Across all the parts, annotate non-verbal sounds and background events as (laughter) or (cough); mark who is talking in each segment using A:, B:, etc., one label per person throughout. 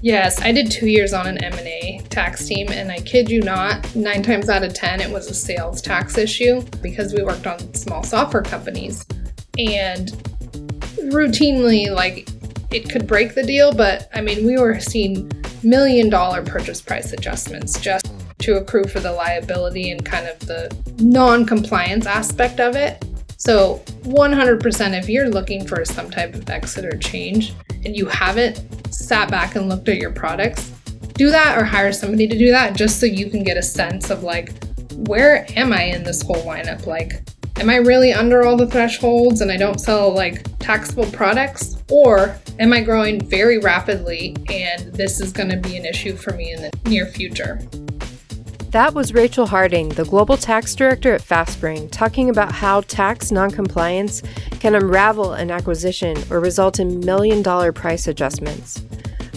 A: Yes, I did two years on an M&A tax team, and I kid you not, nine times out of 10, it was a sales tax issue because we worked on small software companies. And routinely, like, it could break the deal, but I mean, we were seeing million dollar purchase price adjustments just to accrue for the liability and kind of the non compliance aspect of it. So, 100% if you're looking for some type of exit or change and you haven't sat back and looked at your products, do that or hire somebody to do that just so you can get a sense of like, where am I in this whole lineup? Like, am I really under all the thresholds and I don't sell like taxable products? Or am I growing very rapidly and this is going to be an issue for me in the near future?
B: That was Rachel Harding, the Global Tax Director at FastSpring, talking about how tax noncompliance can unravel an acquisition or result in million dollar price adjustments.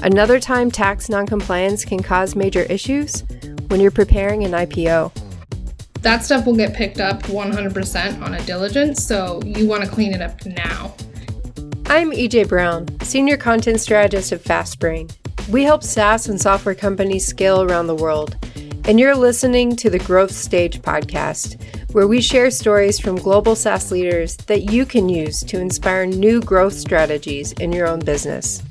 B: Another time tax noncompliance can cause major issues when you're preparing an IPO.
A: That stuff will get picked up 100% on a diligence, so you want to clean it up now.
B: I'm EJ Brown, Senior Content Strategist at FastSpring. We help SaaS and software companies scale around the world and you're listening to the Growth Stage podcast, where we share stories from global SaaS leaders that you can use to inspire new growth strategies in your own business.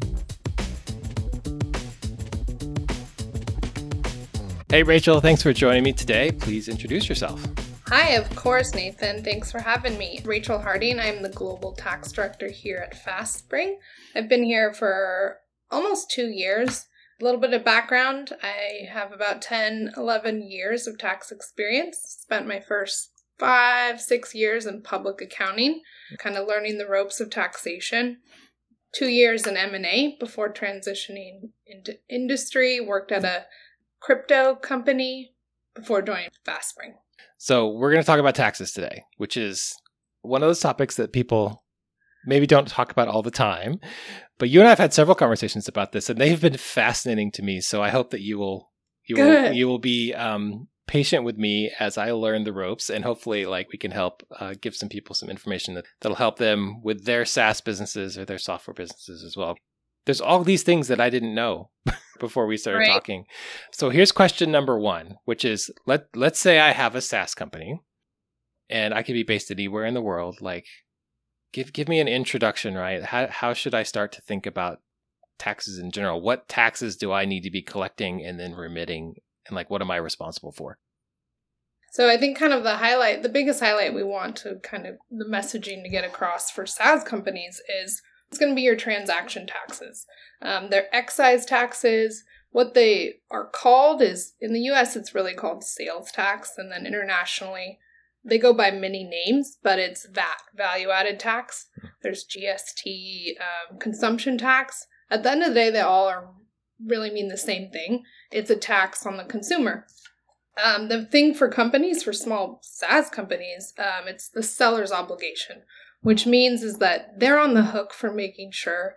C: Hey, Rachel, thanks for joining me today. Please introduce yourself.
A: Hi, of course, Nathan. Thanks for having me. Rachel Harding. I'm the Global Tax Director here at FastSpring. I've been here for almost two years. A little bit of background I have about 10, 11 years of tax experience. Spent my first five, six years in public accounting, kind of learning the ropes of taxation. Two years in M&A before transitioning into industry, worked at a crypto company before joining FastSpring.
C: So, we're going to talk about taxes today, which is one of those topics that people maybe don't talk about all the time. But you and I have had several conversations about this, and they've been fascinating to me. So I hope that you will you Good. will you will be um, patient with me as I learn the ropes, and hopefully, like we can help uh, give some people some information that that'll help them with their SaaS businesses or their software businesses as well. There's all these things that I didn't know (laughs) before we started right. talking. So here's question number one, which is let let's say I have a SaaS company, and I can be based anywhere in the world. Like give give me an introduction, right? How how should I start to think about taxes in general? What taxes do I need to be collecting and then remitting and like what am I responsible for?
A: So I think kind of the highlight, the biggest highlight we want to kind of the messaging to get across for SaaS companies is it's going to be your transaction taxes. Um, they're excise taxes. What they are called is in the US, it's really called sales tax, and then internationally, they go by many names, but it's VAT, value added tax. There's GST, um, consumption tax. At the end of the day, they all are really mean the same thing. It's a tax on the consumer. Um, the thing for companies, for small SaaS companies, um, it's the seller's obligation, which means is that they're on the hook for making sure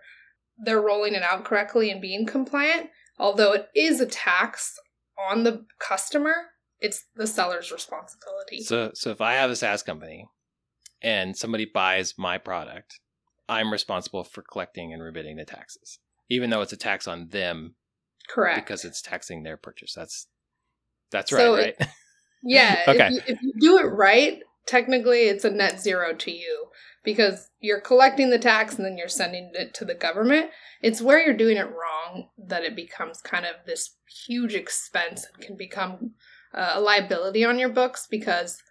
A: they're rolling it out correctly and being compliant. Although it is a tax on the customer, it's the seller's responsibility.
C: So, so if I have a SaaS company and somebody buys my product, I'm responsible for collecting and remitting the taxes, even though it's a tax on them.
A: Correct.
C: Because it's taxing their purchase. That's that's right, so right?
A: It, yeah. (laughs) okay. If you, if you do it right, technically it's a net zero to you because you're collecting the tax and then you're sending it to the government. It's where you're doing it wrong that it becomes kind of this huge expense and can become uh, a liability on your books because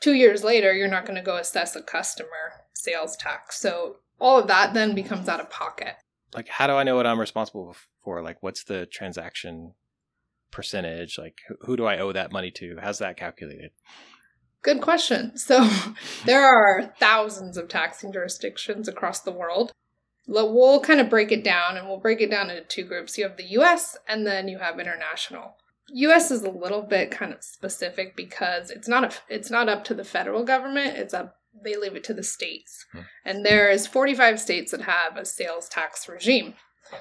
A: two years later you're not going to go assess a customer sales tax. So all of that then becomes out of pocket.
C: Like, how do I know what I'm responsible for? Like, what's the transaction percentage? Like, who do I owe that money to? How's that calculated?
A: Good question. (laughs) So, there are thousands of taxing jurisdictions across the world. We'll kind of break it down and we'll break it down into two groups. You have the US and then you have international. US is a little bit kind of specific because it's not a it's not up to the federal government, it's up they leave it to the states. Hmm. And there is 45 states that have a sales tax regime.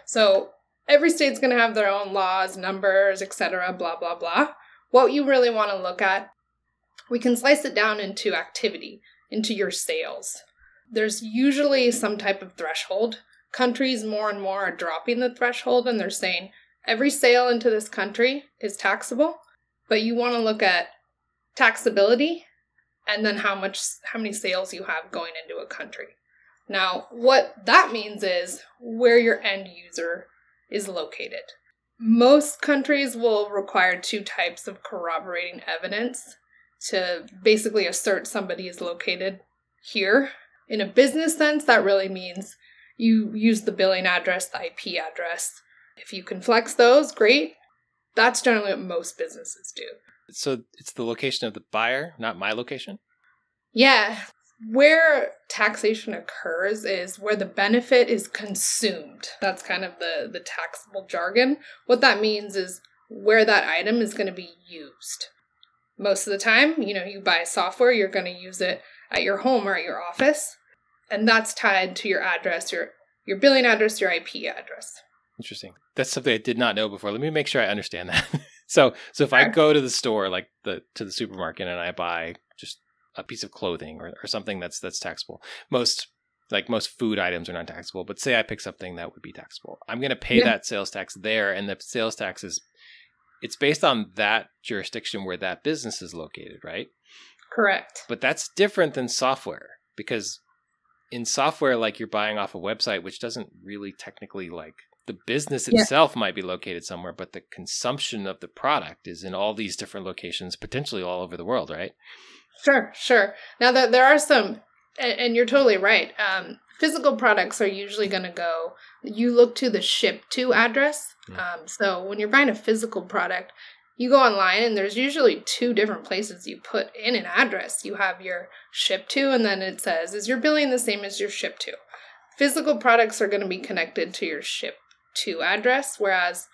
A: So every state's going to have their own laws, numbers, etc., blah blah blah. What you really want to look at, we can slice it down into activity, into your sales. There's usually some type of threshold countries more and more are dropping the threshold and they're saying every sale into this country is taxable, but you want to look at taxability and then how much how many sales you have going into a country. Now, what that means is where your end user is located. Most countries will require two types of corroborating evidence to basically assert somebody is located here. In a business sense, that really means you use the billing address, the IP address. If you can flex those, great. That's generally what most businesses do.
C: So it's the location of the buyer, not my location?
A: Yeah. Where taxation occurs is where the benefit is consumed. That's kind of the, the taxable jargon. What that means is where that item is going to be used. Most of the time, you know, you buy software, you're going to use it at your home or at your office, and that's tied to your address, your your billing address, your IP address.
C: Interesting. That's something I did not know before. Let me make sure I understand that. (laughs) so, so if I go to the store, like the to the supermarket, and I buy just a piece of clothing or, or something that's that's taxable, most like most food items are not taxable. But say I pick something that would be taxable, I'm going to pay yeah. that sales tax there, and the sales tax is it's based on that jurisdiction where that business is located, right?
A: Correct.
C: But that's different than software because in software, like you're buying off a website, which doesn't really technically like the business itself yeah. might be located somewhere, but the consumption of the product is in all these different locations, potentially all over the world, right?
A: Sure, sure. Now that there are some, and, you're totally right. Um, physical products are usually going to go. You look to the ship to address. Um, so when you're buying a physical product, you go online and there's usually two different places you put in an address. You have your ship to, and then it says, is your billing the same as your ship to? Physical products are going to be connected to your ship to address, whereas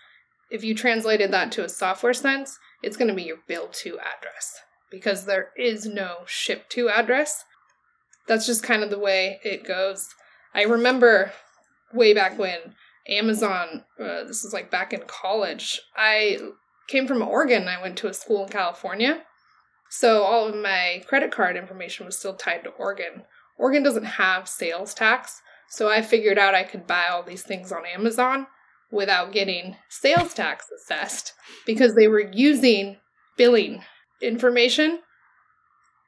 A: if you translated that to a software sense, it's going to be your bill to address because there is no ship to address. That's just kind of the way it goes. I remember way back when Amazon, uh, this was like back in college, I came from Oregon. I went to a school in California. So all of my credit card information was still tied to Oregon. Oregon doesn't have sales tax. So I figured out I could buy all these things on Amazon without getting sales tax assessed because they were using billing information.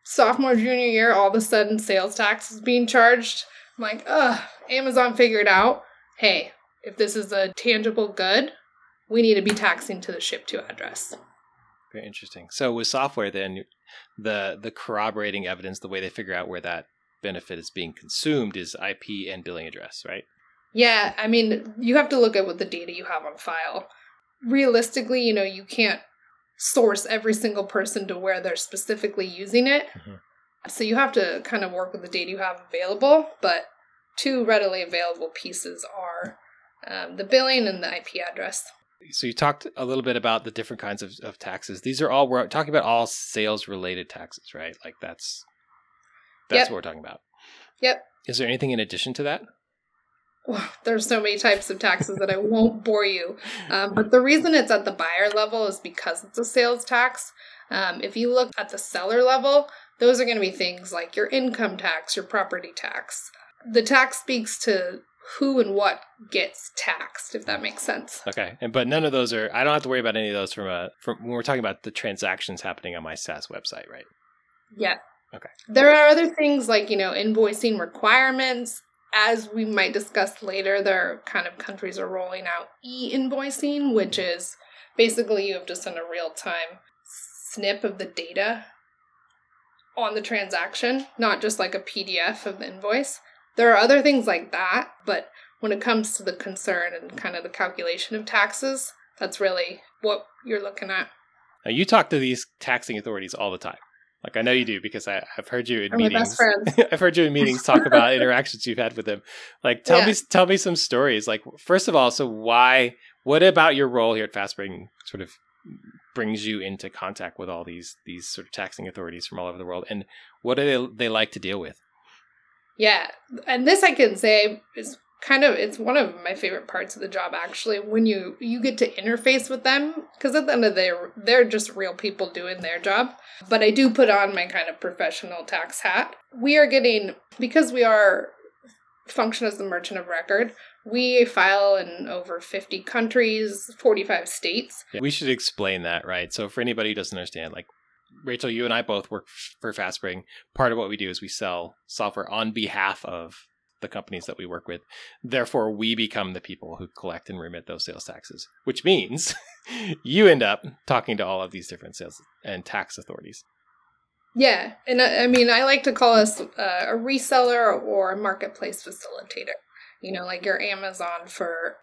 A: Sophomore, junior year, all of a sudden sales tax is being charged. I'm like, ugh, Amazon figured out hey, if this is a tangible good, we need to be taxing to the ship to address.
C: Very interesting. So with software, then the the corroborating evidence, the way they figure out where that benefit is being consumed is IP and billing address, right?
A: Yeah, I mean, you have to look at what the data you have on file. Realistically, you know, you can't source every single person to where they're specifically using it. Mm-hmm. So you have to kind of work with the data you have available, but two readily available pieces are um, the billing and the IP address.
C: So you talked a little bit about the different kinds of, of taxes. These are all we're talking about all sales related taxes, right? Like that's that's yep. what we're talking about.
A: Yep.
C: Is there anything in addition to that?
A: Well, there's so many types of taxes that I won't bore you. Um, but the reason it's at the buyer level is because it's a sales tax. Um, if you look at the seller level, those are going to be things like your income tax, your property tax. The tax speaks to who and what gets taxed, if that makes sense.
C: Okay, and but none of those are. I don't have to worry about any of those from a from when we're talking about the transactions happening on my SaaS website, right?
A: Yeah.
C: Okay.
A: There are other things like you know invoicing requirements. As we might discuss later, there are kind of countries are rolling out e-invoicing, which is basically you have to send a real time snip of the data on the transaction, not just like a PDF of the invoice. There are other things like that, but when it comes to the concern and kind of the calculation of taxes, that's really what you're looking at.
C: Now, you talk to these taxing authorities all the time. Like I know you do because I, have heard you in
A: Are
C: meetings. (laughs)
A: I've
C: heard you in meetings talk about (laughs) interactions you've had with them. Like tell yeah. me tell me some stories. Like first of all, so why what about your role here at FastSpring sort of brings you into contact with all these these sort of taxing authorities from all over the world and what do they, they like to deal with?
A: Yeah, and this I can say is kind of it's one of my favorite parts of the job actually when you you get to interface with them because at the end of the day they're just real people doing their job but i do put on my kind of professional tax hat we are getting because we are function as the merchant of record We file in over 50 countries, 45 states.
C: Yeah, we should explain that, right? So, for anybody who doesn't understand, like Rachel, you and I both work for FastSpring. Part of what we do is we sell software on behalf of the companies that we work with. Therefore, we become the people who collect and remit those sales taxes, which means (laughs) you end up talking to all of these different sales and tax authorities.
A: Yeah. And I, I mean, I like to call us uh, a reseller or a marketplace facilitator, you know, like your Amazon for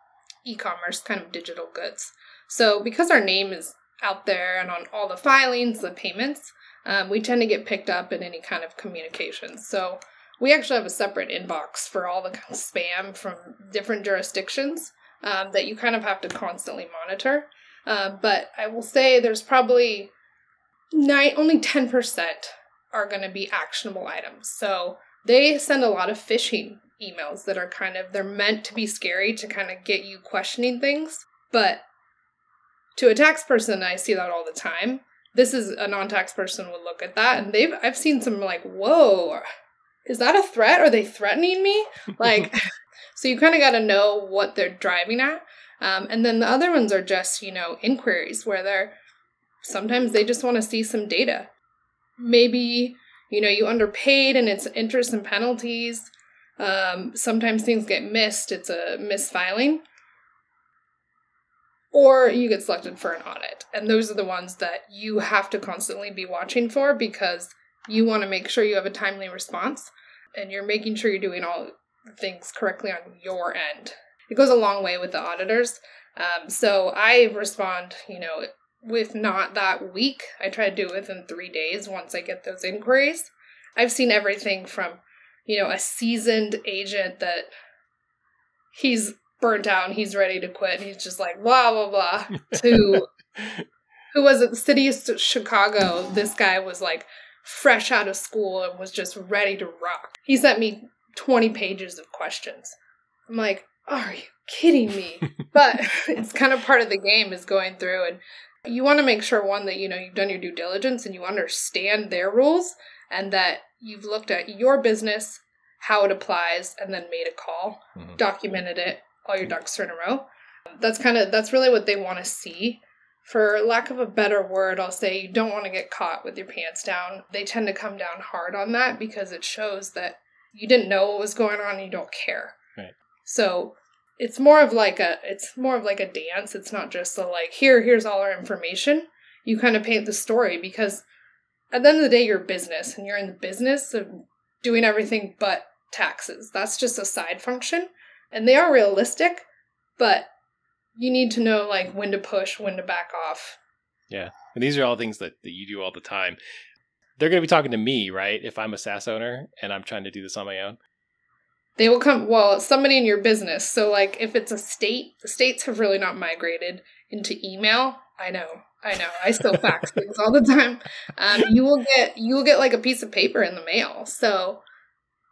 A: e commerce kind of digital goods. So, because our name is out there and on all the filings, the payments, um, we tend to get picked up in any kind of communication. So, we actually have a separate inbox for all the kind of spam from different jurisdictions um, that you kind of have to constantly monitor. Uh, but I will say there's probably only 10% are going to be actionable items. So they send a lot of phishing emails that are kind of, they're meant to be scary to kind of get you questioning things. But to a tax person, I see that all the time. This is a non tax person would look at that and they've, I've seen some like, whoa, is that a threat? Are they threatening me? (laughs) Like, (laughs) so you kind of got to know what they're driving at. Um, and then the other ones are just, you know, inquiries where they're sometimes they just want to see some data. Maybe, you know, you underpaid and it's interest and penalties. Um, sometimes things get missed, it's a misfiling. Or you get selected for an audit. And those are the ones that you have to constantly be watching for because you want to make sure you have a timely response and you're making sure you're doing all things correctly on your end. It goes a long way with the auditors. Um, so I respond, you know, with not that week. I try to do it within three days once I get those inquiries. I've seen everything from, you know, a seasoned agent that he's burnt out and he's ready to quit. And he's just like, blah, blah, blah, (laughs) to who was at the city of Chicago. This guy was like, fresh out of school and was just ready to rock. He sent me 20 pages of questions. I'm like, are you kidding me? (laughs) but it's kind of part of the game is going through and you want to make sure one that you know you've done your due diligence and you understand their rules and that you've looked at your business, how it applies and then made a call, mm-hmm. documented it, all your ducks are in a row. That's kind of that's really what they want to see for lack of a better word, I'll say you don't want to get caught with your pants down. They tend to come down hard on that because it shows that you didn't know what was going on and you don't care.
C: Right.
A: So it's more of like a it's more of like a dance. It's not just a like here here's all our information. You kind of paint the story because at the end of the day you're business and you're in the business of doing everything but taxes. That's just a side function. And they are realistic, but you need to know like when to push, when to back off.
C: Yeah. And these are all things that, that you do all the time. They're going to be talking to me, right? If I'm a SaaS owner and I'm trying to do this on my own.
A: They will come, well, somebody in your business. So, like, if it's a state, the states have really not migrated into email. I know, I know. I still fax (laughs) things all the time. Um, you will get, you will get like a piece of paper in the mail. So,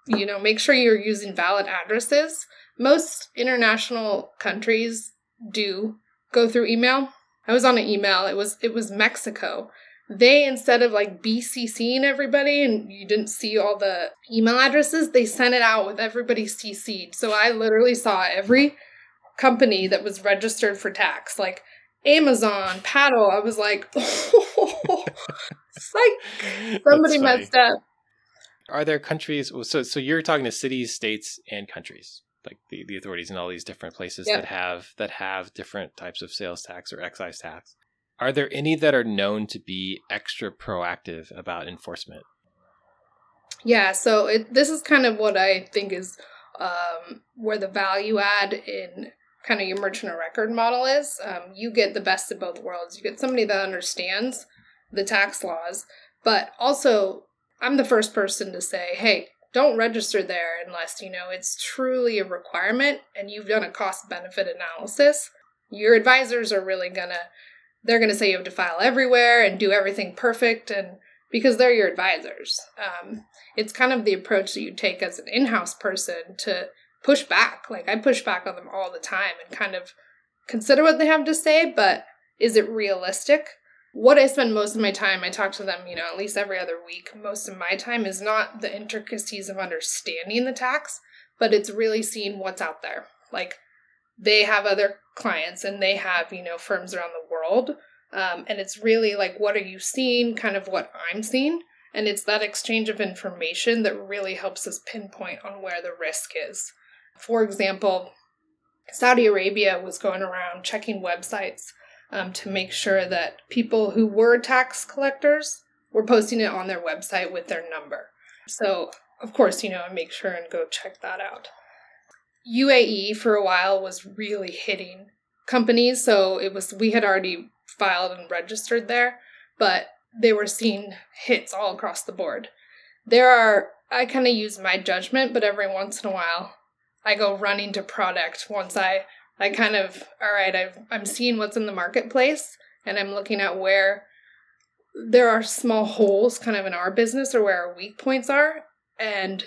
A: you know, make sure you're using valid addresses. Most international countries do go through email. I was on an email. It was it was Mexico. They instead of like BCCing everybody and you didn't see all the email addresses, they sent it out with everybody CC'd. So I literally saw every company that was registered for tax, like Amazon, Paddle. I was like, oh, it's like somebody messed up.
C: Are there countries? So, so you're talking to cities, states, and countries like the, the authorities in all these different places yep. that have that have different types of sales tax or excise tax. Are there any that are known to be extra proactive about enforcement?
A: Yeah, so it, this is kind of what I think is um, where the value add in kind of your merchant of record model is. Um, you get the best of both worlds. You get somebody that understands the tax laws, but also I'm the first person to say, hey, don't register there unless you know it's truly a requirement and you've done a cost benefit analysis. Your advisors are really gonna they're gonna say you have to file everywhere and do everything perfect and because they're your advisors. Um, it's kind of the approach that you take as an in-house person to push back. Like I push back on them all the time and kind of consider what they have to say, but is it realistic? What I spend most of my time, I talk to them, you know, at least every other week. Most of my time is not the intricacies of understanding the tax, but it's really seeing what's out there. Like they have other clients and they have, you know, firms around the world. Um, and it's really like, what are you seeing? Kind of what I'm seeing. And it's that exchange of information that really helps us pinpoint on where the risk is. For example, Saudi Arabia was going around checking websites um, to make sure that people who were tax collectors were posting it on their website with their number. So, of course, you know, make sure and go check that out. UAE for a while was really hitting companies, so it was we had already filed and registered there, but they were seeing hits all across the board. There are I kind of use my judgment, but every once in a while I go running to product once I I kind of all right, I've, I'm seeing what's in the marketplace and I'm looking at where there are small holes kind of in our business or where our weak points are and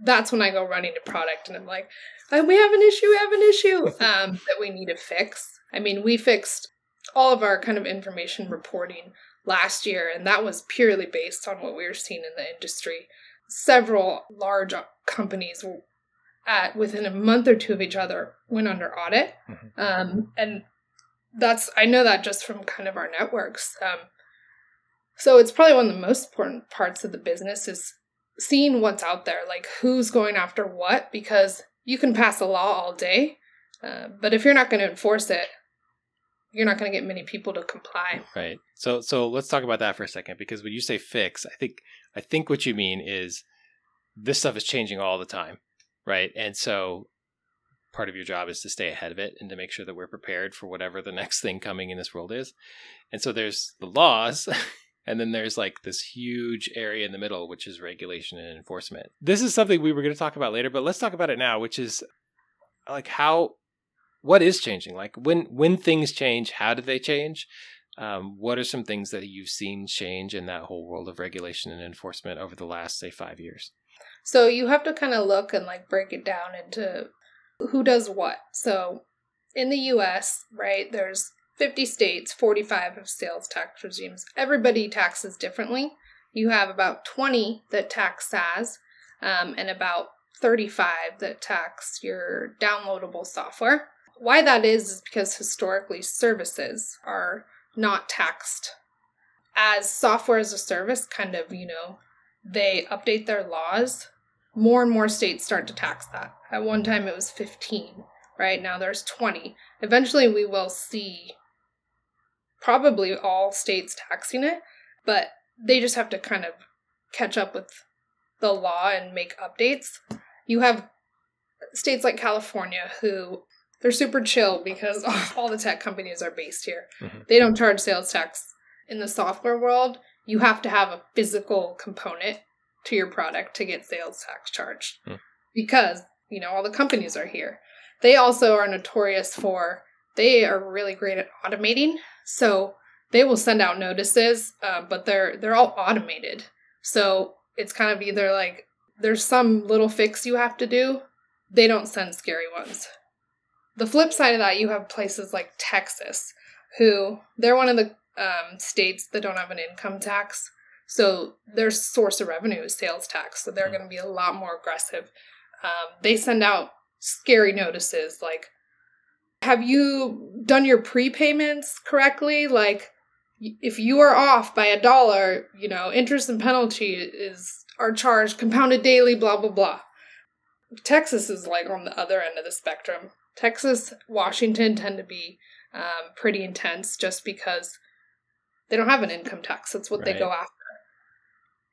A: that's when I go running to product and I'm like, oh, we have an issue, we have an issue (laughs) um, that we need to fix. I mean, we fixed all of our kind of information reporting last year, and that was purely based on what we were seeing in the industry. Several large companies at within a month or two of each other went under audit, mm-hmm. um, and that's I know that just from kind of our networks. Um, so it's probably one of the most important parts of the business is seeing what's out there, like who's going after what, because you can pass a law all day, uh, but if you're not going to enforce it, you're not going to get many people to comply.
C: Right. So so let's talk about that for a second because when you say fix, I think I think what you mean is this stuff is changing all the time, right? And so part of your job is to stay ahead of it and to make sure that we're prepared for whatever the (laughs) next thing coming in this world is. And so there's the laws (laughs) And then there's like this huge area in the middle, which is regulation and enforcement. This is something we were going to talk about later, but let's talk about it now, which is like how, what is changing? Like when, when things change, how do they change? Um, what are some things that you've seen change in that whole world of regulation and enforcement over the last, say, five years?
A: So you have to kind of look and like break it down into who does what. So in the US, right, there's 50 states, 45 have sales tax regimes. Everybody taxes differently. You have about 20 that tax SaaS um, and about 35 that tax your downloadable software. Why that is is because historically services are not taxed. As software as a service kind of, you know, they update their laws, more and more states start to tax that. At one time it was 15, right? Now there's 20. Eventually we will see probably all states taxing it, but they just have to kind of catch up with the law and make updates. You have states like California who they're super chill because (laughs) all the tech companies are based here. Mm-hmm. They don't charge sales tax. In the software world, you have to have a physical component to your product to get sales tax charged mm. because, you know, all the companies are here. They also are notorious for they are really great at automating. So they will send out notices, uh, but they're they're all automated. So it's kind of either like there's some little fix you have to do. They don't send scary ones. The flip side of that, you have places like Texas, who they're one of the um, states that don't have an income tax. So their source of revenue is sales tax. So they're going to be a lot more aggressive. Um, they send out scary notices like have you done your prepayments correctly? Like, if you are off by a dollar, you know, interest and penalty is are charged compounded daily, blah blah blah. Texas is like on the other end of the spectrum. Texas, Washington tend to be um, pretty intense just because they don't have an income tax. That's what right. they go after.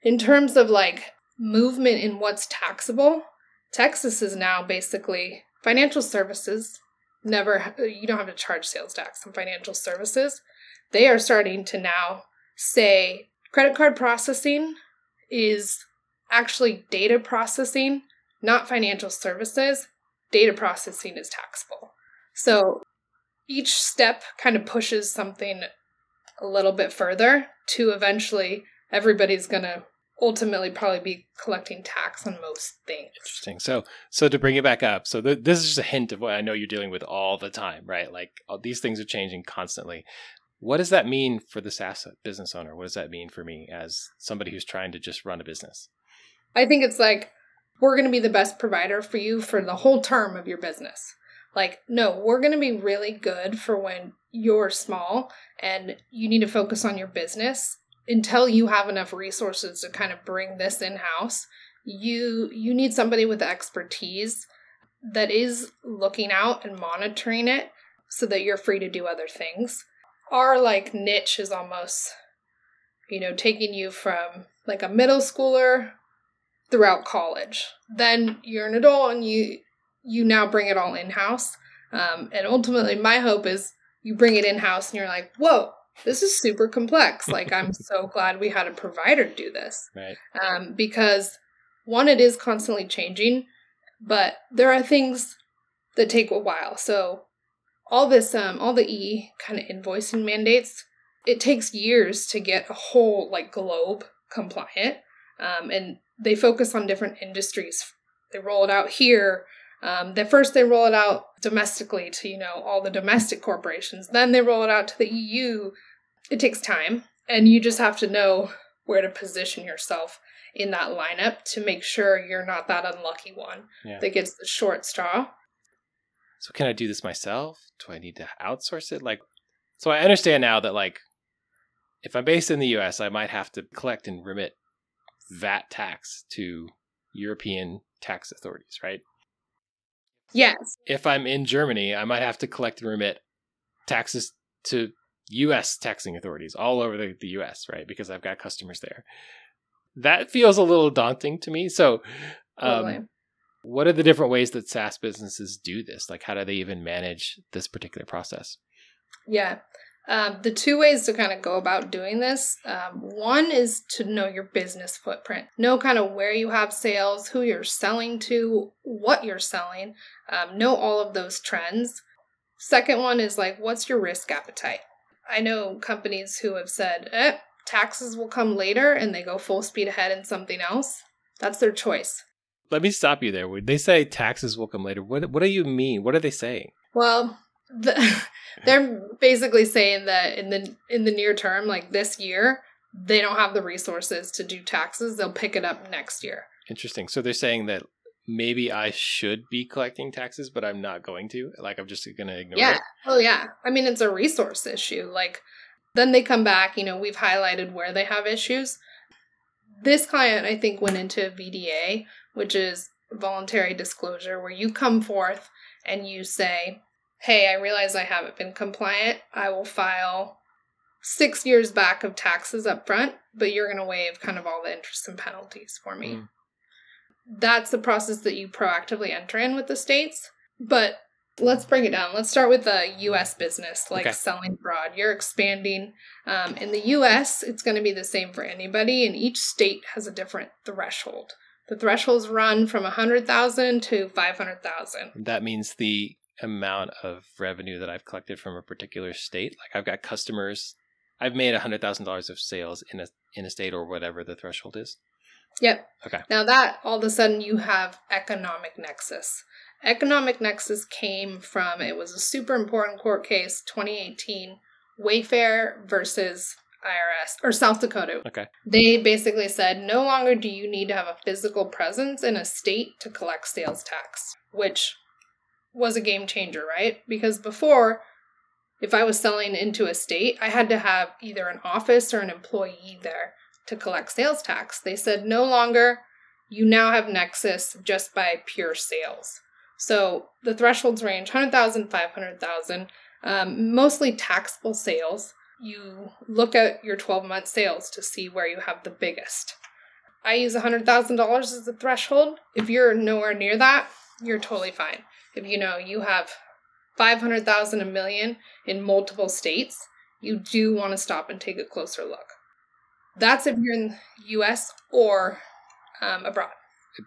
A: In terms of like movement in what's taxable, Texas is now basically financial services, never you don't have to charge sales tax on financial services they are starting to now say credit card processing is actually data processing not financial services data processing is taxable so each step kind of pushes something a little bit further to eventually everybody's going to ultimately probably be collecting tax on most things.
C: Interesting. So, so to bring it back up, so th- this is just a hint of what I know you're dealing with all the time, right? Like all, these things are changing constantly. What does that mean for this SaaS business owner? What does that mean for me as somebody who's trying to just run a business?
A: I think it's like we're going to be the best provider for you for the whole term of your business. Like, no, we're going to be really good for when you're small and you need to focus on your business until you have enough resources to kind of bring this in house. You you need somebody with expertise that is looking out and monitoring it so that you're free to do other things. Our like niche is almost you know taking you from like a middle schooler throughout college. Then you're an adult and you you now bring it all in house. Um, and ultimately, my hope is you bring it in house and you're like, whoa, this is super complex. (laughs) Like, I'm so glad we had a provider do this.
C: Right.
A: Um, because one, it is constantly changing, but there are things that take a while. So, all this, um, all the E kind of invoicing mandates, it takes years to get a whole like globe compliant. Um, and they focus on different industries. They roll it out here um, that first they roll it out domestically to you know all the domestic corporations, then they roll it out to the EU. It takes time, and you just have to know where to position yourself in that lineup to make sure you're not that unlucky one yeah. that gets the short straw.
C: So can I do this myself? Do I need to outsource it? Like, so I understand now that like, if I'm based in the U.S., I might have to collect and remit VAT tax to European tax authorities, right?
A: Yes.
C: If I'm in Germany, I might have to collect and remit taxes to US taxing authorities all over the, the US, right? Because I've got customers there. That feels a little daunting to me. So, um, totally. what are the different ways that SaaS businesses do this? Like, how do they even manage this particular process?
A: Yeah. Um, the two ways to kind of go about doing this um, one is to know your business footprint, know kind of where you have sales, who you're selling to, what you're selling, um, know all of those trends. Second one is like, what's your risk appetite? I know companies who have said, eh, taxes will come later and they go full speed ahead in something else. That's their choice.
C: Let me stop you there. When they say taxes will come later, what, what do you mean? What are they saying?
A: Well, the, (laughs) they're basically saying that in the in the near term, like this year, they don't have the resources to do taxes. They'll pick it up next year.
C: Interesting. So they're saying that maybe I should be collecting taxes, but I'm not going to. Like I'm just going to ignore
A: yeah.
C: it.
A: Oh yeah. I mean, it's a resource issue. Like then they come back. You know, we've highlighted where they have issues. This client, I think, went into VDA, which is voluntary disclosure, where you come forth and you say, hey, I realize I haven't been compliant. I will file six years back of taxes up front, but you're going to waive kind of all the interest and penalties for me. Mm. That's the process that you proactively enter in with the states. But let's break it down. Let's start with the US business, like okay. selling abroad. You're expanding. Um, in the US, it's going to be the same for anybody, and each state has a different threshold. The thresholds run from 100,000 to 500,000.
C: That means the amount of revenue that I've collected from a particular state. Like I've got customers, I've made a hundred thousand dollars of sales in a in a state or whatever the threshold is.
A: Yep.
C: Okay.
A: Now that all of a sudden you have economic nexus. Economic nexus came from it was a super important court case, 2018, Wayfair versus IRS or South Dakota.
C: Okay.
A: They basically said no longer do you need to have a physical presence in a state to collect sales tax, which was a game changer, right? Because before, if I was selling into a state, I had to have either an office or an employee there to collect sales tax. They said no longer, you now have Nexus just by pure sales. So the thresholds range 100,000, 500,000, um, mostly taxable sales. You look at your 12 month sales to see where you have the biggest. I use $100,000 as the threshold. If you're nowhere near that, you're totally fine if you know you have 500,000 a million in multiple states, you do want to stop and take a closer look. That's if you're in the US or um, abroad.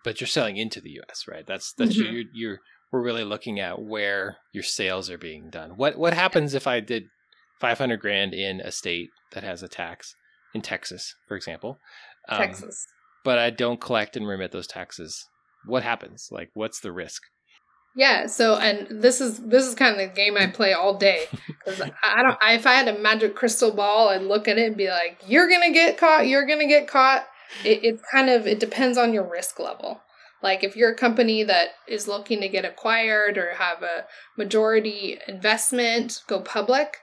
C: But you're selling into the US, right? That's that's mm-hmm. you're, you're we're really looking at where your sales are being done. What what happens if I did 500 grand in a state that has a tax in Texas, for example?
A: Um, Texas.
C: But I don't collect and remit those taxes. What happens? Like what's the risk?
A: Yeah. So, and this is this is kind of the game I play all day because I don't. I, if I had a magic crystal ball, I'd look at it and be like, "You're gonna get caught. You're gonna get caught." It, it kind of it depends on your risk level. Like if you're a company that is looking to get acquired or have a majority investment go public,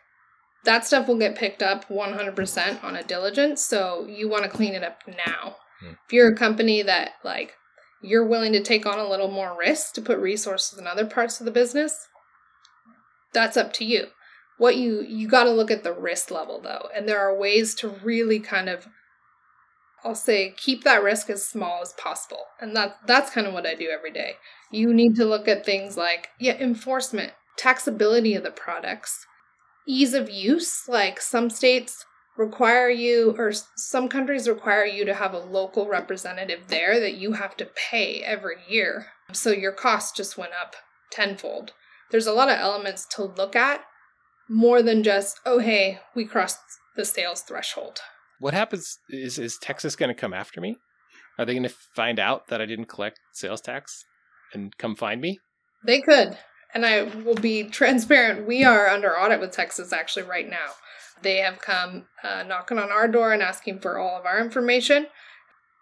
A: that stuff will get picked up 100% on a diligence. So you want to clean it up now.
C: Hmm.
A: If you're a company that like you're willing to take on a little more risk to put resources in other parts of the business, that's up to you. What you you got to look at the risk level though, and there are ways to really kind of I'll say keep that risk as small as possible. And that that's kind of what I do every day. You need to look at things like yeah, enforcement, taxability of the products, ease of use, like some states require you or some countries require you to have a local representative there that you have to pay every year. So your cost just went up tenfold. There's a lot of elements to look at more than just, oh, hey, we crossed the sales threshold.
C: What happens is is Texas going to come after me? Are they going to find out that I didn't collect sales tax and come find me?
A: They could. And I will be transparent. We are under audit with Texas actually right now. They have come uh, knocking on our door and asking for all of our information.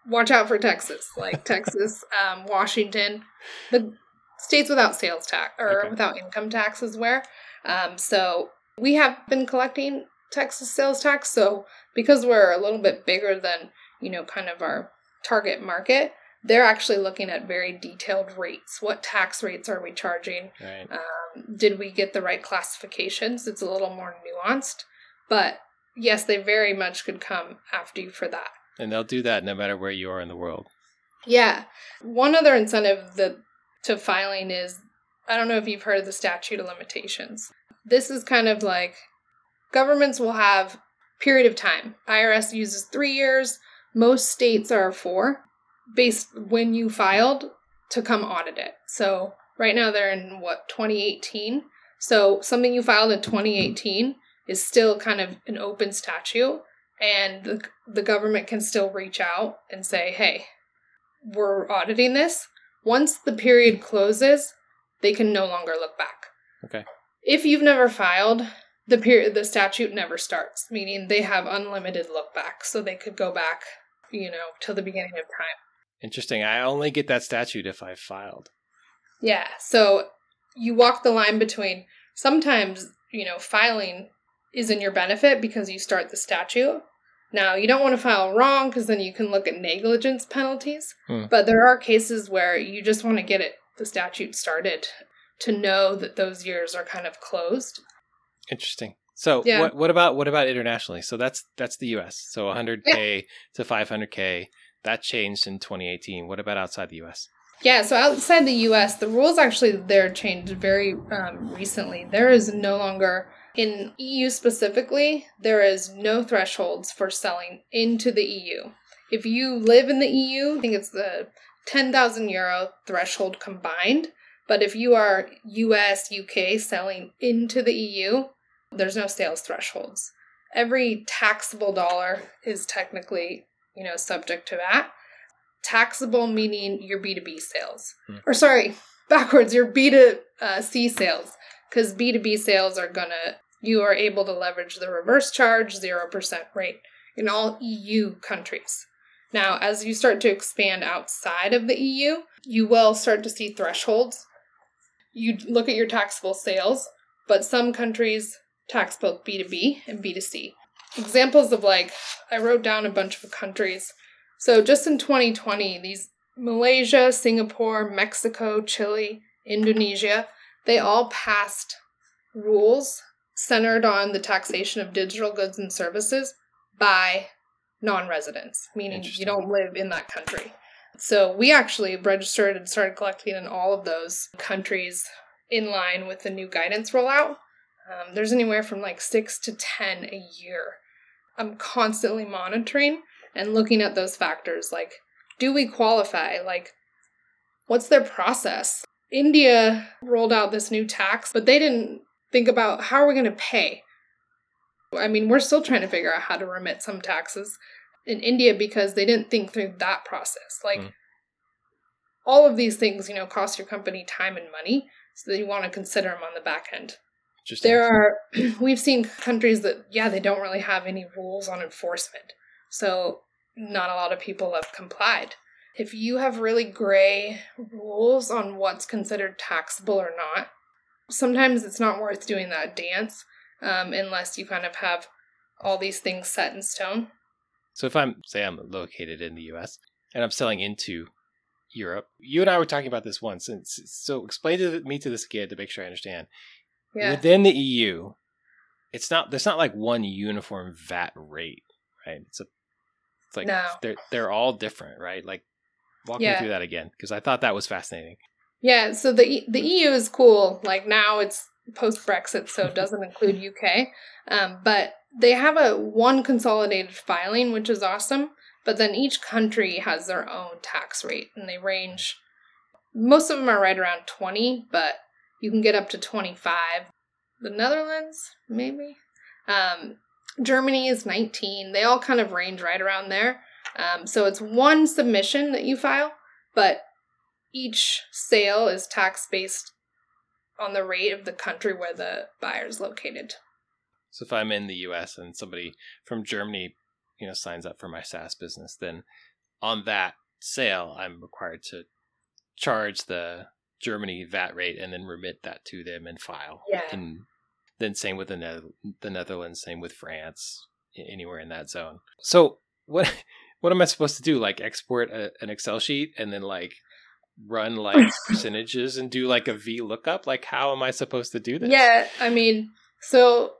A: Watch out for Texas, like (laughs) Texas, um, Washington, the states without sales tax or
C: Okay.
A: without income tax is where. Um, so we have been collecting Texas sales tax. So because we're a little bit bigger than you know, kind of our target market, they're actually looking at very detailed rates. What tax rates are we charging?
C: Right.
A: Um, did we get the right classifications? It's a little more nuanced, but yes, they very much could come after you for that.
C: And they'll do that no matter where you are in the world.
A: Yeah. One other incentive that to filing is I don't know if you've heard of the statute of limitations. This is kind of like governments will have period of time. IRS uses 3 years, most states are 4 based when you filed to come audit it. So right now they're in what 2018. So something you filed in 2018 is still kind of an open statute and the, the government can still reach out and say, "Hey, we're auditing this. Once the period closes, they can no longer look back.
C: Okay.
A: If you've never filed, the period the statute never starts, meaning they have unlimited look back, so they could go back, you know, till the beginning of time.
C: Interesting. I only get that statute if I filed.
A: Yeah, so you walk the line between sometimes, you know, filing is in your benefit because you start the statute. Now, you don't want to file wrong because then you can look at negligence penalties.
C: Hmm.
A: But there are cases where you just want to get it the statute started to know that those years are kind of closed.
C: Interesting. So
A: Yeah.
C: what what about what about internationally? So that's that's the US. So 100k to 500k that changed in 2018. What about outside the US?
A: Yeah, so outside the US, the rules actually there changed very um, recently. There is no longer, in EU specifically, there is no thresholds for selling into the EU. If you live in the EU, I think it's the 10,000 euro threshold combined. But if you are US, UK selling into the EU, there's no sales thresholds. Every taxable dollar is technically, you know, subject to that taxable meaning your B2B sales.
C: Hmm.
A: Or sorry, (laughs) backwards, your B2C sales. Because B2B sales are gonna, you are able to leverage the reverse charge 0% rate in all EU countries. Now, as you start to expand outside of the EU, you will start to see thresholds. You look at your taxable sales, but some countries tax both B2B and B2C. Examples of like, I wrote down a bunch of countries so just in 2020, these Malaysia, Singapore, Mexico, Chile, Indonesia, they all passed rules centered on the taxation of digital goods and services by non-residents, meaning you don't live in that country. So we actually registered and started collecting in all of those countries in line with the new guidance rollout. Um, there's anywhere from like six to 10 a year. I'm constantly monitoring and looking at those factors like do we qualify like what's their process india rolled out this new tax but they didn't think about how are we going to pay i mean we're still trying to figure out how to remit some taxes in india because they didn't think through that process like
C: Hmm.
A: all of these things you know cost your company time and money so that you want to consider them on the back end. There are (clears throat) we've seen countries that yeah they don't really have any rules on enforcement so not a lot of people have complied if you have really gray rules on what's considered taxable or not, sometimes it's not worth doing that dance um, unless you kind of have all these things set in stone.
C: So if I'm say I'm located in the US and I'm selling into Europe, you and I were talking about this once, and so explain to me to this kid to make sure I understand. Yeah. Within the EU, it's not there's not like one uniform VAT rate, right? It's a it's like no. they're they're all different, right? Like walk yeah. me through that again because I thought that was fascinating.
A: Yeah, so the the EU is cool. Like now it's post Brexit, so it (laughs) doesn't include UK. Um, but they have a one consolidated filing, which is awesome. But then each country has their own tax rate, and they range. Most of them are right around twenty, but you can get up to twenty five. The Netherlands, maybe. Um, Germany is nineteen. They all kind of range right around there. Um, so it's one submission that you file, but each sale is tax based on the rate of the country where the buyer is located.
C: So if I'm in the US and somebody from Germany, you know, signs up for my SaaS business, then on that sale, I'm required to charge the Germany VAT rate and then remit that to them and file.
A: Yeah.
C: And then same with the, ne- the Netherlands, same with France, anywhere in that zone. So what (laughs) what am I supposed to do? Like export a, an Excel sheet and then like run like (laughs) percentages and do like a V lookup? Like, how am I supposed to do this?
A: Yeah, I mean, so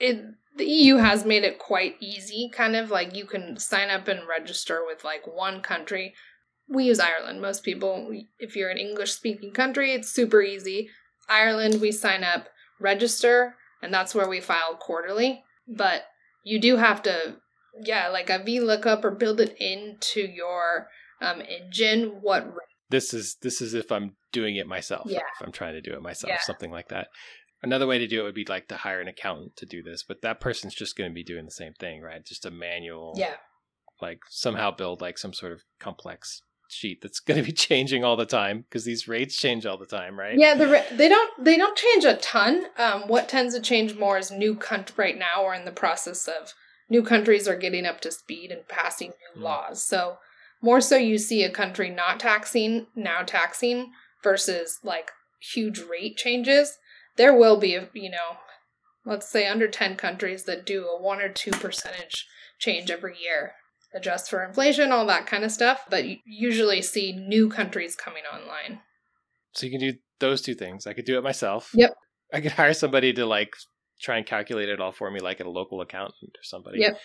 A: it the EU has made it quite easy, kind of like you can sign up and register with like one country. We use Ireland. Most people, if you're an English speaking country, it's super easy. Ireland, we sign up, register, and that's where we file quarterly. But you do have to, yeah, like a V lookup or build it into your um, engine. What
C: this is this is if I'm doing it myself. Yeah. If I'm trying to do it myself, yeah. something like that. Another way to do it would be like to hire an accountant to do this, but that person's just going to be doing the same thing, right? Just a manual.
A: Yeah.
C: Like somehow build like some sort of complex sheet that's going to be (laughs) changing all the time because these rates change all the time, right?
A: Yeah, the they don't they don't change a ton. Um, what tends to change more is new country. Right now, we're in the process of new countries are getting up to speed and passing new mm. laws. So more so, you see a country not taxing, now taxing, versus like huge rate changes. There will be, you know, let's say under 10 countries that do a 1 or 2 percentage change every year. Adjust for inflation, all that kind of stuff, but you usually see new countries coming online.
C: So you can do those two things. I could do it myself.
A: Yep.
C: I could hire somebody to like try and calculate it all for me, like a local accountant or somebody.
A: Yep.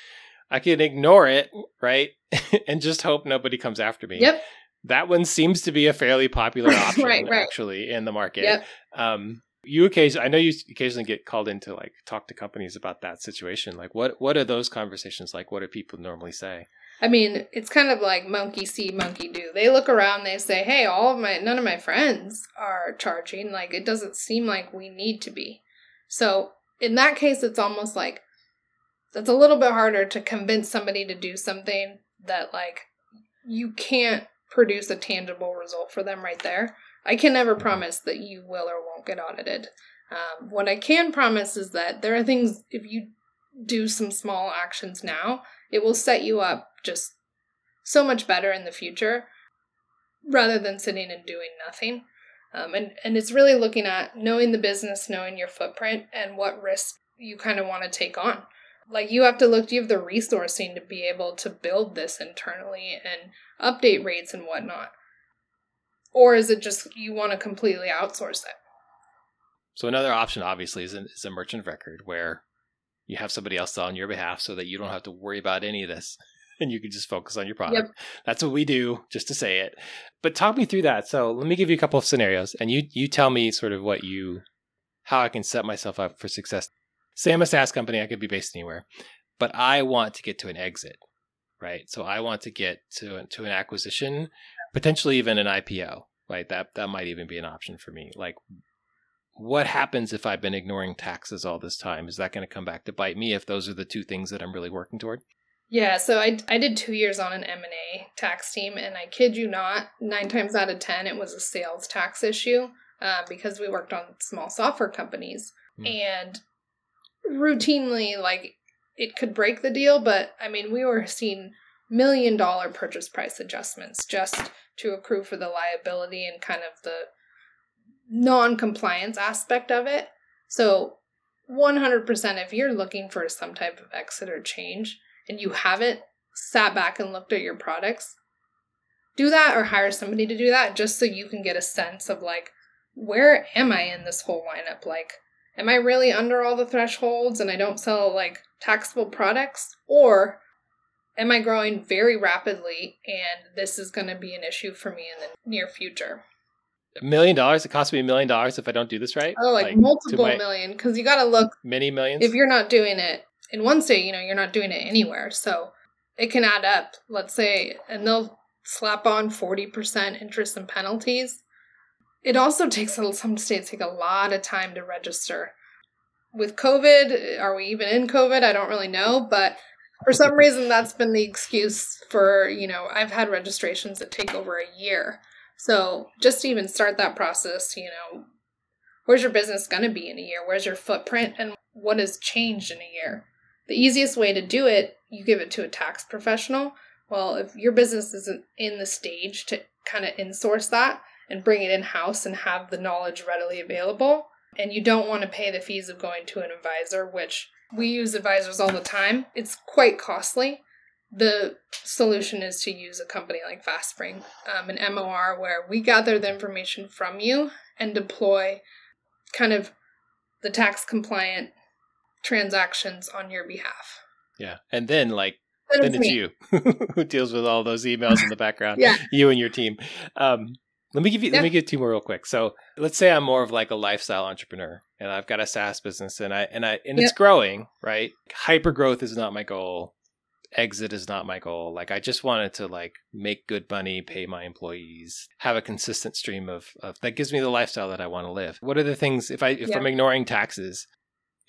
C: I can ignore it, right? (laughs) and just hope nobody comes after me.
A: Yep.
C: That one seems to be a fairly popular (laughs) option right, right. actually in the market. Yep. Um, you occasionally, I know you occasionally get called in to like talk to companies about that situation. Like what, what are those conversations like? What do people normally say?
A: I mean, it's kind of like monkey see, monkey do. They look around, they say, "Hey, all of my none of my friends are charging. Like it doesn't seem like we need to be." So, in that case, it's almost like that's a little bit harder to convince somebody to do something that like you can't produce a tangible result for them right there. I can never promise that you will or won't get audited. Um, what I can promise is that there are things, if you do some small actions now, it will set you up just so much better in the future rather than sitting and doing nothing. Um, and, and it's really looking at knowing the business, knowing your footprint, and what risk you kind of want to take on like you have to look you have the resourcing to be able to build this internally and update rates and whatnot or is it just you want to completely outsource it?
C: So another option obviously is, is a merchant record where you have somebody else on your behalf so that you don't have to worry about any of this (laughs) and you can just focus on your product. Yep. that's what we do just to say it. But talk me through that. So let me give you a couple of scenarios and you you tell me sort of what you how i can set myself up for success. Say I'm a SaaS company, I could be based anywhere, but I want to get to an exit, right? So I want to get to to an acquisition, potentially even an IPO, right? That that might even be an option for me. Like, what happens if I've been ignoring taxes all this time? Is that going to come back to bite me if those are the two things that I'm really working toward?
A: Yeah, so I, I did two years on an M&A tax team, and I kid you not, nine times out of ten, it was a sales tax issue uh, because we worked on small software companies. Mm. And routinely like it could break the deal, but I mean, we were seeing million dollar purchase price adjustments just to accrue for the liability and kind of the non compliance aspect of it. So, 100% if you're looking for some type of exit or change and you haven't sat back and looked at your products, do that or hire somebody to do that just so you can get a sense of like, where am I in this whole lineup? Like, am I really under all the thresholds and I don't sell like taxable products? Or am I growing very rapidly and this is going to be an issue for me in the near future?
C: A million dollars? It costs me a million dollars if I don't do this right?
A: Oh, like, like multiple my, million because you got to look
C: many millions.
A: If you're not doing it in one state, you know, you're not doing it anywhere. So it can add up. Let's say, and they'll slap on 40% interest and penalties. It also takes some states take a lot of time to register. With COVID, are we even in COVID? I don't really know, but for some reason that's been the excuse for you know i've had registrations that take over a year. So just to even start that process you know where's your business going to be in a year? Where's your footprint? And what has changed in a year? The easiest way to do it you give it to a tax professional. Well if your business isn't in the stage to kind of insource that and bring it in house and have the knowledge readily available and you don't want to pay the fees of going to an advisor which we use advisors all the time. It's quite costly. The solution is to use a company like FastSpring, um, an MOR, where we gather the information from you and deploy kind of the tax compliant transactions on your behalf.
C: Yeah. And then, like, then, it's you (laughs) who deals with all those emails in the background.
A: yeah.
C: You and your team. Um, let me give you. Yeah. Let me give you two more real quick. So let's say I'm more of like a lifestyle entrepreneur, and I've got a SaaS business, and I and I and yep. it's growing. Right, hyper growth is not my goal. Exit is not my goal. Like I just wanted to like make good money, pay my employees, have a consistent stream of, of that gives me the lifestyle that I want to live. What are the things if I if I'm ignoring taxes?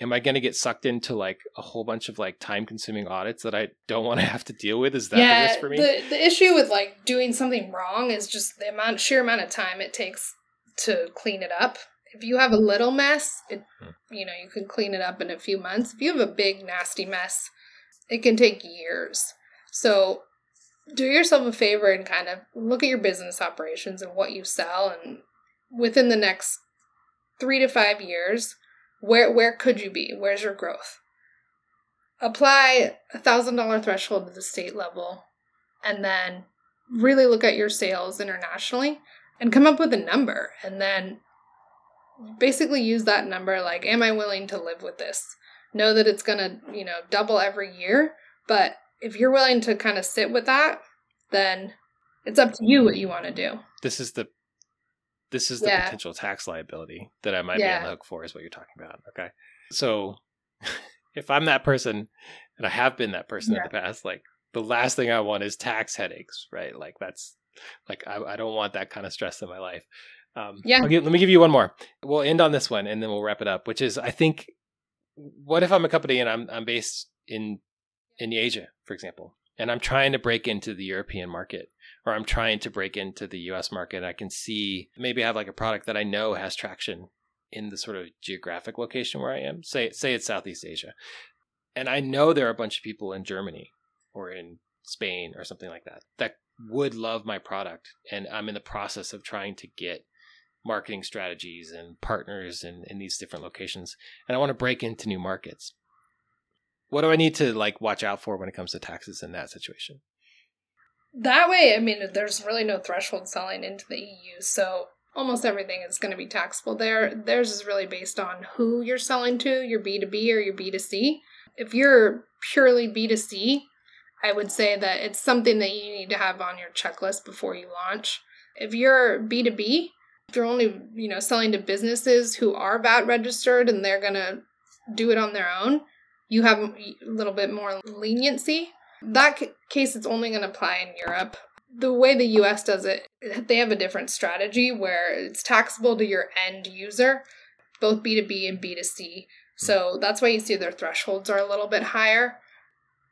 C: Am I going to get sucked into like a whole bunch of like time consuming audits that I don't want to (laughs) have to deal with? Is that yeah, the risk for me?
A: The, the issue with like doing something wrong is just the amount, sheer amount of time it takes to clean it up. If you have a little mess, it, hmm. you know, you can clean it up in a few months. If you have a big, nasty mess, it can take years. So do yourself a favor and kind of look at your business operations and what you sell. And within the next three to five years, where where could you be? Where's your growth? Apply a thousand dollar threshold to the state level, and then really look at your sales internationally and come up with a number, and then basically use that number. Like, am I willing to live with this? Know that it's gonna you know double every year, but if you're willing to kind of sit with that, then it's up to you what you want to do.
C: This is the this is the yeah. potential tax liability that I might yeah. be on the hook for, is what you're talking about. Okay. So (laughs) if I'm that person, and I have been that person yeah. in the past, like the last thing I want is tax headaches, right? Like that's like I, I don't want that kind of stress in my life. Um, yeah. Give, let me give you one more. We'll end on this one, and then we'll wrap it up. Which is, I think, what if I'm a company and I'm I'm based in in Asia, for example, and I'm trying to break into the European market or I'm trying to break into the US market, I can see maybe I have like a product that I know has traction in the sort of geographic location where I am. Say say it's Southeast Asia. And I know there are a bunch of people in Germany or in Spain or something like that that would love my product and I'm in the process of trying to get marketing strategies and partners in, in these different locations and I want to break into new markets. What do I need to like watch out for when it comes to taxes in that situation?
A: that way, I mean, there's really no threshold selling into the EU, so almost everything is going to be taxable there. Theirs is really based on who you're selling to, your B2B or your B2C. If you're purely B2C, I would say that it's something that you need to have on your checklist before you launch. If you're B2B, if you're only, you know, selling to businesses who are VAT registered and they're going to do it on their own, you have a little bit more leniency that case, it's only going to apply in Europe. The way the US does it, they have a different strategy where it's taxable to your end user, both B2B and B2C. So that's why you see their thresholds are a little bit higher.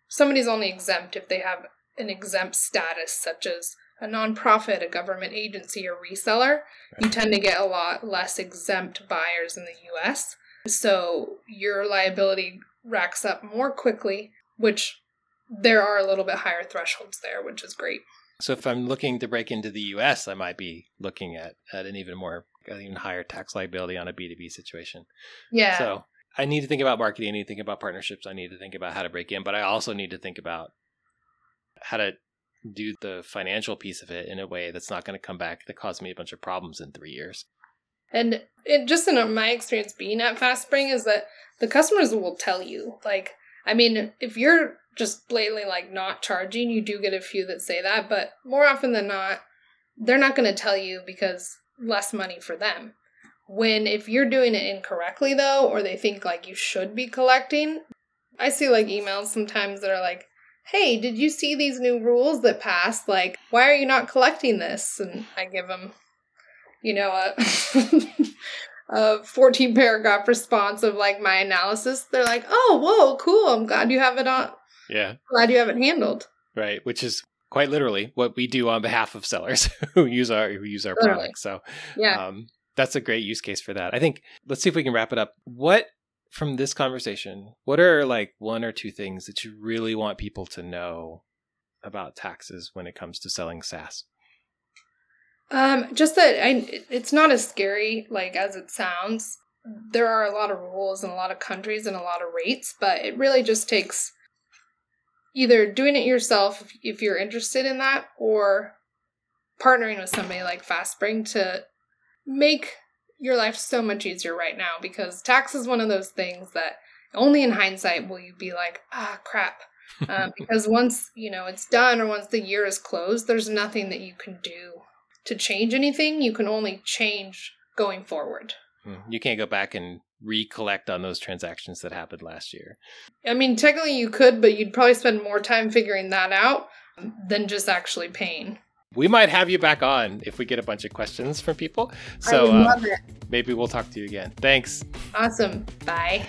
A: Somebody's only exempt if they have an exempt status, such as a nonprofit, a government agency, or reseller. You tend to get a lot less exempt buyers in the US. So your liability racks up more quickly, which there are a little bit higher thresholds there, which is great.
C: So if I'm looking to break into the US, I might be looking at, at an even more, an even higher tax liability on a B2B situation.
A: Yeah.
C: So I need to think about marketing. I need to think about partnerships. I need to think about how to break in, but I also need to think about how to do the financial piece of it in a way that's not going to come back that cause me a bunch of problems in three years.
A: And it just in my experience being at FastSpring is that the customers will tell you. Like, I mean, if you're just blatantly like not charging, you do get a few that say that, but more often than not, they're not going to tell you because less money for them. When if you're doing it incorrectly though, or they think like you should be collecting, I see like emails sometimes that are like, "Hey, did you see these new rules that passed? Like, why are you not collecting this?" And I give them, you know, a (laughs) a 14 paragraph response of like my analysis. They're like, "Oh, whoa, cool! I'm glad you have it on.
C: Yeah,
A: Glad you have it handled."
C: right. Which is quite literally what we do on behalf of sellers (laughs) who use our who use our
A: Literally.
C: products. So
A: Yeah.
C: um, that's a great use case for that. I think let's see if we can wrap it up. What from this conversation, what are like one or two things that you really want people to know about taxes when it comes to selling SaaS?
A: Um, just that I, it's not as scary like as it sounds. There are a lot of rules in a lot of countries and a lot of rates, but it really just takes either doing it yourself if, if you're interested in that, or partnering with somebody like FastSpring to make your life so much easier right now. Because tax is one of those things that only in hindsight will you be like, ah, crap. (laughs) um, because once you know it's done or once the year is closed, there's nothing that you can do to change anything. You can only change going forward.
C: Hmm. You can't go back and recollect on those transactions that happened last year.
A: I mean, technically you could, but you'd probably spend more time figuring that out than just actually paying.
C: We might have you back on if we get a bunch of questions from people.
A: I
C: So
A: would
C: uh,
A: it.
C: maybe we'll talk to you again. Thanks.
A: Awesome. Bye.